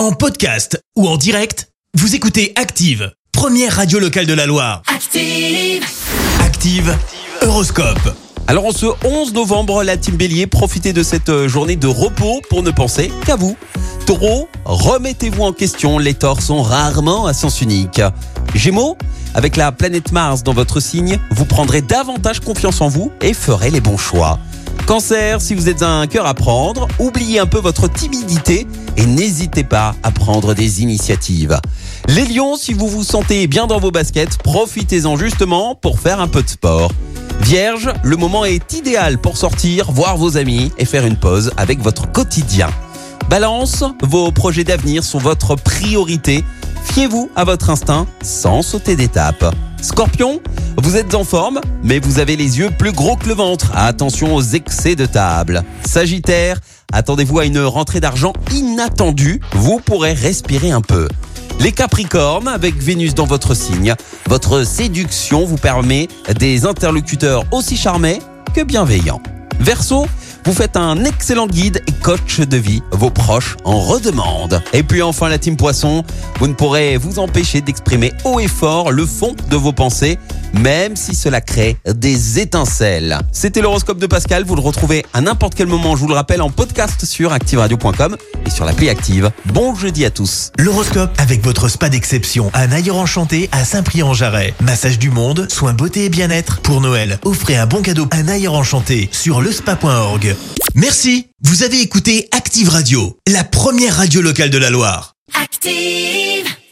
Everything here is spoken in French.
En podcast ou en direct, vous écoutez Active, première radio locale de la Loire. Active. Active, Horoscope. Alors en ce 11 novembre, la team Bélier, profitez de cette euh, journée de repos pour ne penser qu'à vous. Taureau, remettez-vous en question, les torts sont rarement à sens unique. Gémeaux, avec la planète Mars dans votre signe, vous prendrez davantage confiance en vous et ferez les bons choix. Cancer, si vous êtes un cœur à prendre, oubliez un peu votre timidité et n'hésitez pas à prendre des initiatives. Les lions, si vous vous sentez bien dans vos baskets, profitez-en justement pour faire un peu de sport. Vierge, le moment est idéal pour sortir, voir vos amis et faire une pause avec votre quotidien. Balance, vos projets d'avenir sont votre priorité. Fiez-vous à votre instinct sans sauter d'étape. Scorpion, vous êtes en forme, mais vous avez les yeux plus gros que le ventre. Attention aux excès de table. Sagittaire, attendez-vous à une rentrée d'argent inattendue. Vous pourrez respirer un peu. Les Capricornes, avec Vénus dans votre signe, votre séduction vous permet des interlocuteurs aussi charmés que bienveillants. Verseau, vous faites un excellent guide et coach de vie. Vos proches en redemandent. Et puis enfin la team Poisson, vous ne pourrez vous empêcher d'exprimer haut et fort le fond de vos pensées, même si cela crée des étincelles. C'était l'horoscope de Pascal, vous le retrouvez à n'importe quel moment, je vous le rappelle, en podcast sur activeradio.com et sur l'appli Active. Bon jeudi à tous. L'horoscope avec votre spa d'exception, un ailleurs enchanté à Saint-Prix-en-Jarret. Massage du monde, soins beauté et bien-être. Pour Noël, offrez un bon cadeau, un ailleurs enchanté sur lespa.org. Merci, vous avez écouté Active Radio, la première radio locale de la Loire. Active.